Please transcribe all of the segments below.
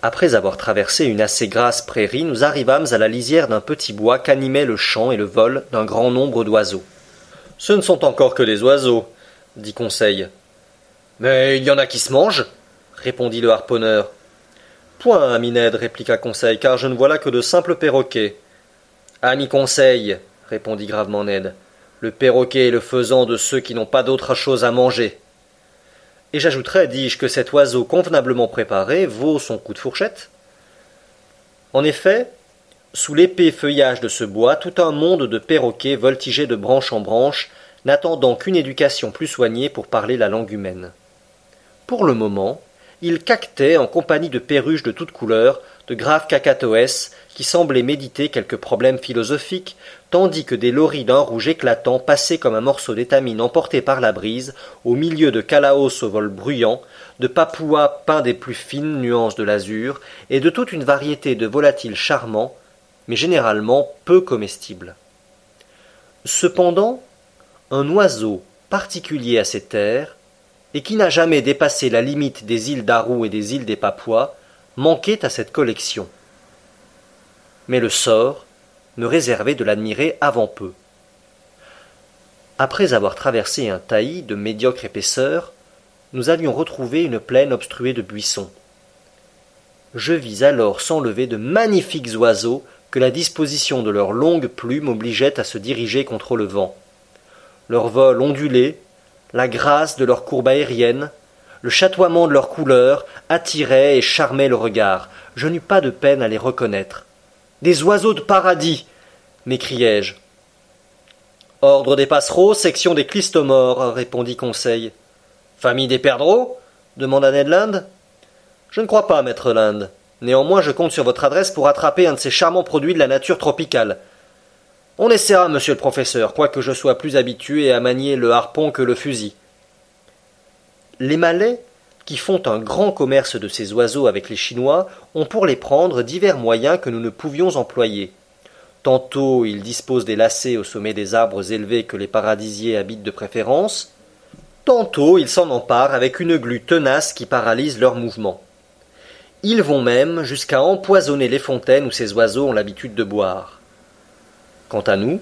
Après avoir traversé une assez grasse prairie, nous arrivâmes à la lisière d'un petit bois qu'animaient le chant et le vol d'un grand nombre d'oiseaux. Ce ne sont encore que des oiseaux, dit Conseil. Mais il y en a qui se mangent, répondit le harponneur. Point, ami Ned, répliqua Conseil, car je ne vois là que de simples perroquets. Ami Conseil, répondit gravement Ned, le perroquet est le faisant de ceux qui n'ont pas d'autre chose à manger. Et j'ajouterai, dis-je, que cet oiseau convenablement préparé vaut son coup de fourchette. En effet, sous l'épais feuillage de ce bois, tout un monde de perroquets voltigeait de branche en branche, n'attendant qu'une éducation plus soignée pour parler la langue humaine. Pour le moment, ils caquetaient en compagnie de perruches de toutes couleurs, de graves cacatoès, qui semblaient méditer quelques problèmes philosophiques, tandis que des loris d'un rouge éclatant passaient comme un morceau d'étamine emporté par la brise, au milieu de calaos au vol bruyant, de papouas peints des plus fines nuances de l'azur, et de toute une variété de volatiles charmants, mais généralement peu comestibles. Cependant, un oiseau particulier à ces terres, et qui n'a jamais dépassé la limite des îles d'Arou et des îles des Papouas, manquait à cette collection mais le sort me réservait de l'admirer avant peu. Après avoir traversé un taillis de médiocre épaisseur, nous allions retrouver une plaine obstruée de buissons. Je vis alors s'enlever de magnifiques oiseaux que la disposition de leurs longues plumes obligeait à se diriger contre le vent. Leur vol ondulé, la grâce de leur courbe aérienne, le chatoiement de leurs couleurs attiraient et charmaient le regard. Je n'eus pas de peine à les reconnaître. Des oiseaux de paradis m'écriai-je. Ordre des passereaux, section des clistomores, répondit Conseil. Famille des perdreaux demanda Ned Land. Je ne crois pas, maître Land. Néanmoins, je compte sur votre adresse pour attraper un de ces charmants produits de la nature tropicale. On essaiera, monsieur le professeur, quoique je sois plus habitué à manier le harpon que le fusil. Les Malais qui font un grand commerce de ces oiseaux avec les Chinois, ont pour les prendre divers moyens que nous ne pouvions employer. Tantôt ils disposent des lacets au sommet des arbres élevés que les paradisiers habitent de préférence, tantôt ils s'en emparent avec une glu tenace qui paralyse leurs mouvements. Ils vont même jusqu'à empoisonner les fontaines où ces oiseaux ont l'habitude de boire. Quant à nous,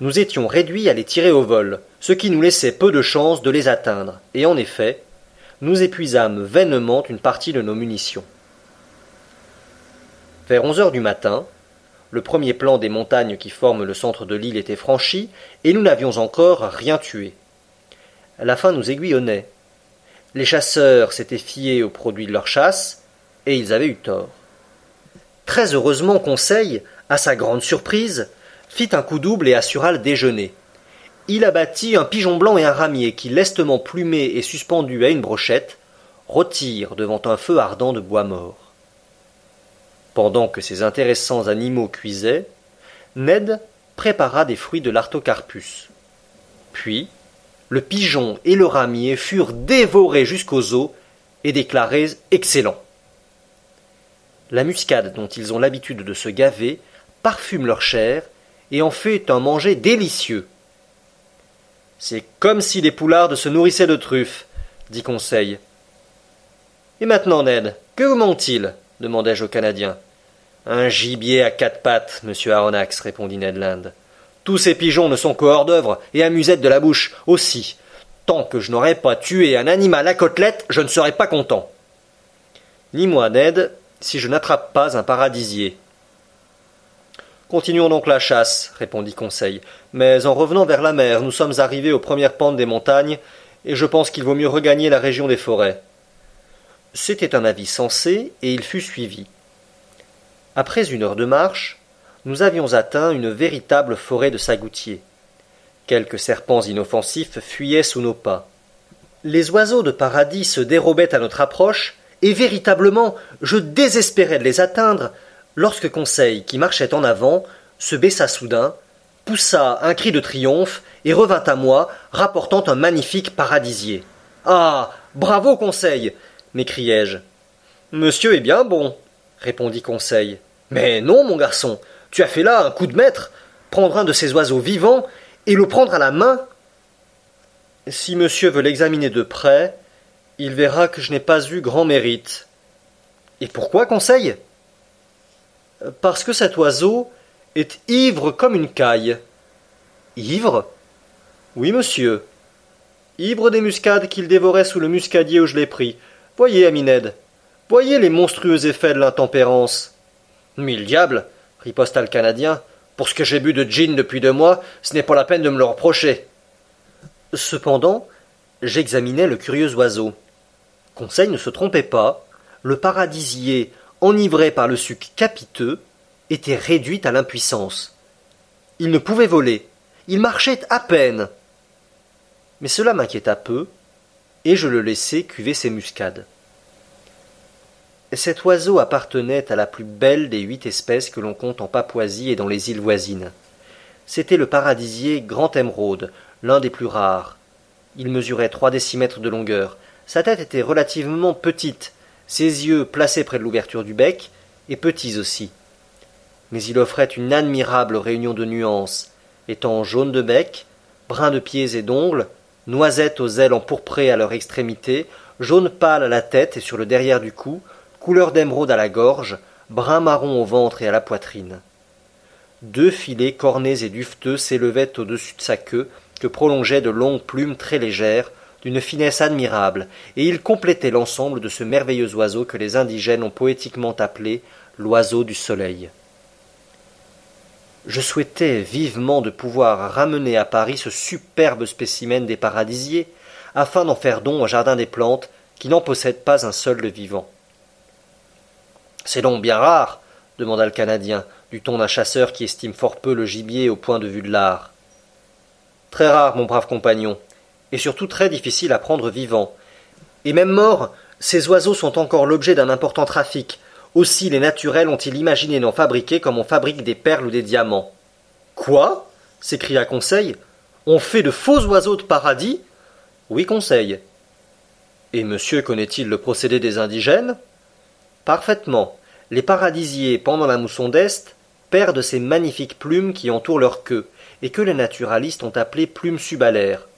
nous étions réduits à les tirer au vol, ce qui nous laissait peu de chance de les atteindre, et en effet, nous épuisâmes vainement une partie de nos munitions. Vers onze heures du matin, le premier plan des montagnes qui forment le centre de l'île était franchi, et nous n'avions encore rien tué. La faim nous aiguillonnait. Les chasseurs s'étaient fiés aux produits de leur chasse, et ils avaient eu tort. Très heureusement, Conseil, à sa grande surprise, fit un coup double et assura le déjeuner il abattit un pigeon blanc et un ramier qui, lestement plumé et suspendu à une brochette, rôtirent devant un feu ardent de bois mort. Pendant que ces intéressants animaux cuisaient, Ned prépara des fruits de l'artocarpus. Puis, le pigeon et le ramier furent dévorés jusqu'aux os et déclarés excellents. La muscade dont ils ont l'habitude de se gaver parfume leur chair et en fait un manger délicieux. C'est comme si les poulardes se nourrissaient de truffes, dit Conseil. Et maintenant, Ned, que vous manque-t-il demandai-je au Canadien. Un gibier à quatre pattes, monsieur Aronnax, répondit Ned Land. Tous ces pigeons ne sont que hors d'œuvre et à de la bouche aussi. Tant que je n'aurai pas tué un animal à côtelette, je ne serai pas content. Ni moi, Ned, si je n'attrape pas un paradisier. Continuons donc la chasse, répondit Conseil. Mais en revenant vers la mer, nous sommes arrivés aux premières pentes des montagnes, et je pense qu'il vaut mieux regagner la région des forêts. C'était un avis sensé, et il fut suivi. Après une heure de marche, nous avions atteint une véritable forêt de sagoutiers. Quelques serpents inoffensifs fuyaient sous nos pas. Les oiseaux de paradis se dérobaient à notre approche, et véritablement je désespérais de les atteindre, lorsque Conseil, qui marchait en avant, se baissa soudain, poussa un cri de triomphe et revint à moi, rapportant un magnifique paradisier. Ah. Bravo, Conseil. m'écriai-je. Monsieur est bien bon, répondit Conseil. Mais non, mon garçon, tu as fait là un coup de maître, prendre un de ces oiseaux vivants et le prendre à la main. Si monsieur veut l'examiner de près, il verra que je n'ai pas eu grand mérite, Et pourquoi, Conseil? Parce que cet oiseau est ivre comme une caille. Ivre? Oui, monsieur. Ivre des muscades qu'il dévorait sous le muscadier où je l'ai pris. Voyez, ami Ned. Voyez les monstrueux effets de l'intempérance. Mille diables riposta le Canadien. Pour ce que j'ai bu de gin depuis deux mois, ce n'est pas la peine de me le reprocher. Cependant, j'examinais le curieux oiseau. Conseil ne se trompait pas. Le paradisier, enivré par le suc capiteux, était réduit à l'impuissance. Il ne pouvait voler. Il marchait à peine. Mais cela m'inquiéta peu, et je le laissai cuver ses muscades. Cet oiseau appartenait à la plus belle des huit espèces que l'on compte en Papouasie et dans les îles voisines. C'était le paradisier grand émeraude, l'un des plus rares. Il mesurait trois décimètres de longueur. Sa tête était relativement petite, ses yeux placés près de l'ouverture du bec, et petits aussi. Mais il offrait une admirable réunion de nuances, étant jaune de bec, brun de pieds et d'ongles, noisette aux ailes empourprées à leur extrémité, jaune pâle à la tête et sur le derrière du cou, couleur d'émeraude à la gorge, brun marron au ventre et à la poitrine. Deux filets cornés et dufteux s'élevaient au-dessus de sa queue, que prolongeaient de longues plumes très légères, d'une finesse admirable, et ils complétaient l'ensemble de ce merveilleux oiseau que les indigènes ont poétiquement appelé l'oiseau du soleil. Je souhaitais vivement de pouvoir ramener à Paris ce superbe spécimen des paradisiers, afin d'en faire don au jardin des plantes, qui n'en possède pas un seul de vivant. C'est donc bien rare demanda le Canadien, du ton d'un chasseur qui estime fort peu le gibier au point de vue de l'art. Très rare, mon brave compagnon, et surtout très difficile à prendre vivant. Et même mort, ces oiseaux sont encore l'objet d'un important trafic. Aussi les naturels ont-ils imaginé d'en fabriquer comme on fabrique des perles ou des diamants. Quoi? s'écria Conseil. On fait de faux oiseaux de paradis? Oui, Conseil. Et monsieur connaît-il le procédé des indigènes? Parfaitement. Les paradisiers, pendant la mousson d'Est, perdent ces magnifiques plumes qui entourent leur queue, et que les naturalistes ont appelées plumes subalaires.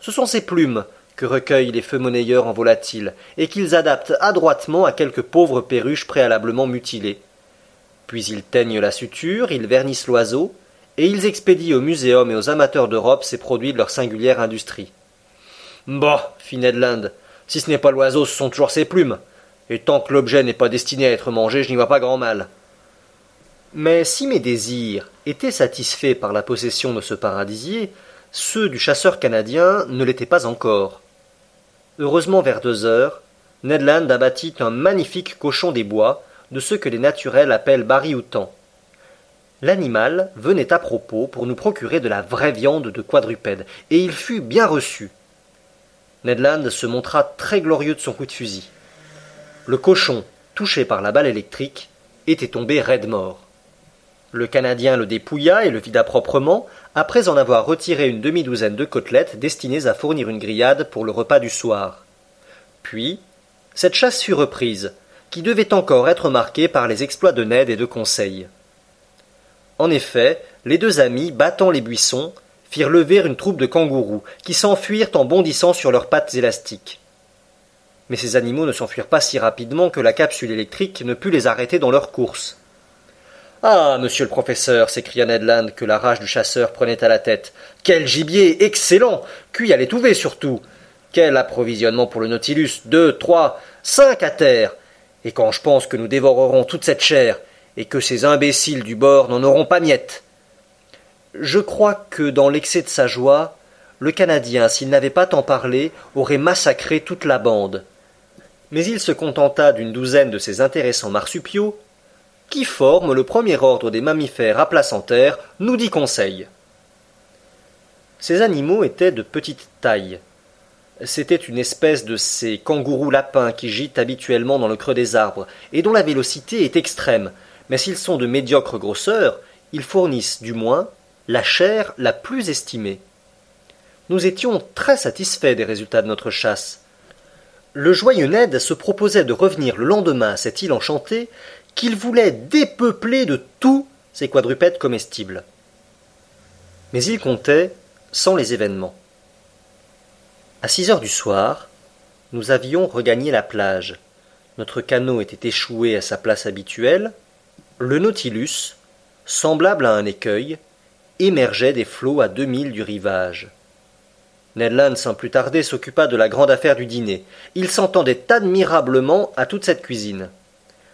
Ce sont ces plumes que recueillent les feux monnayeurs en volatiles, et qu'ils adaptent adroitement à quelques pauvres perruches préalablement mutilées. Puis ils teignent la suture, ils vernissent l'oiseau, et ils expédient aux muséums et aux amateurs d'Europe ces produits de leur singulière industrie. Bah, fit Ned Land, si ce n'est pas l'oiseau, ce sont toujours ses plumes et tant que l'objet n'est pas destiné à être mangé, je n'y vois pas grand mal. Mais si mes désirs étaient satisfaits par la possession de ce paradisier, ceux du chasseur canadien ne l'étaient pas encore. Heureusement vers deux heures, Ned Land abattit un magnifique cochon des bois, de ceux que les naturels appellent barry-outans. L'animal venait à propos pour nous procurer de la vraie viande de quadrupède, et il fut bien reçu. Ned Land se montra très glorieux de son coup de fusil. Le cochon, touché par la balle électrique, était tombé raide mort. Le Canadien le dépouilla et le vida proprement, après en avoir retiré une demi-douzaine de côtelettes destinées à fournir une grillade pour le repas du soir. Puis, cette chasse fut reprise, qui devait encore être marquée par les exploits de Ned et de Conseil. En effet, les deux amis, battant les buissons, firent lever une troupe de kangourous, qui s'enfuirent en bondissant sur leurs pattes élastiques mais ces animaux ne s'enfuirent pas si rapidement que la capsule électrique ne put les arrêter dans leur course. Ah, monsieur le professeur, s'écria Ned Land, que la rage du chasseur prenait à la tête. Quel gibier excellent Cuit à l'étouver surtout. Quel approvisionnement pour le Nautilus. Deux, trois, cinq à terre. Et quand je pense que nous dévorerons toute cette chair, et que ces imbéciles du bord n'en auront pas miette. Je crois que dans l'excès de sa joie, le Canadien, s'il n'avait pas tant parlé, aurait massacré toute la bande. Mais il se contenta d'une douzaine de ces intéressants marsupiaux, qui forment le premier ordre des mammifères à placentaires, nous dit Conseil. Ces animaux étaient de petite taille. C'était une espèce de ces kangourous lapins qui gîtent habituellement dans le creux des arbres, et dont la vélocité est extrême, mais s'ils sont de médiocre grosseur, ils fournissent, du moins, la chair la plus estimée. Nous étions très satisfaits des résultats de notre chasse. Le joyeux Ned se proposait de revenir le lendemain à cette île enchantée qu'il voulait dépeupler de tous ses quadrupèdes comestibles. Mais il comptait sans les événements. À six heures du soir, nous avions regagné la plage. notre canot était échoué à sa place habituelle, le Nautilus, semblable à un écueil, émergeait des flots à deux milles du rivage. Ned Land, sans plus tarder, s'occupa de la grande affaire du dîner. Il s'entendait admirablement à toute cette cuisine.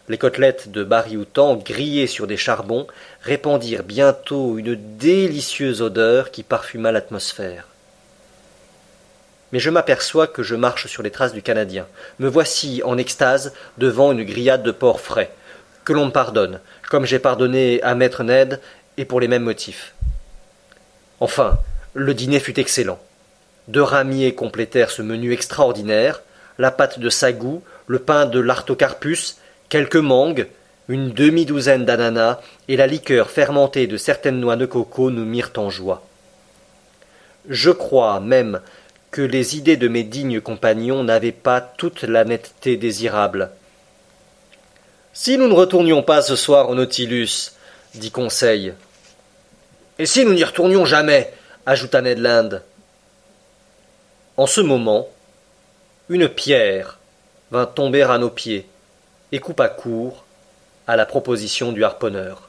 Les côtelettes de Barioutan, grillées sur des charbons, répandirent bientôt une délicieuse odeur qui parfuma l'atmosphère. Mais je m'aperçois que je marche sur les traces du Canadien. Me voici en extase devant une grillade de porc frais. Que l'on me pardonne, comme j'ai pardonné à maître Ned, et pour les mêmes motifs. Enfin, le dîner fut excellent. Deux ramiers complétèrent ce menu extraordinaire, la pâte de sagou, le pain de l'artocarpus, quelques mangues, une demi-douzaine d'ananas et la liqueur fermentée de certaines noix de coco nous mirent en joie. Je crois même que les idées de mes dignes compagnons n'avaient pas toute la netteté désirable. Si nous ne retournions pas ce soir au Nautilus, dit Conseil. Et si nous n'y retournions jamais ajouta Ned Land. En ce moment, une pierre vint tomber à nos pieds et coupa court à la proposition du harponneur.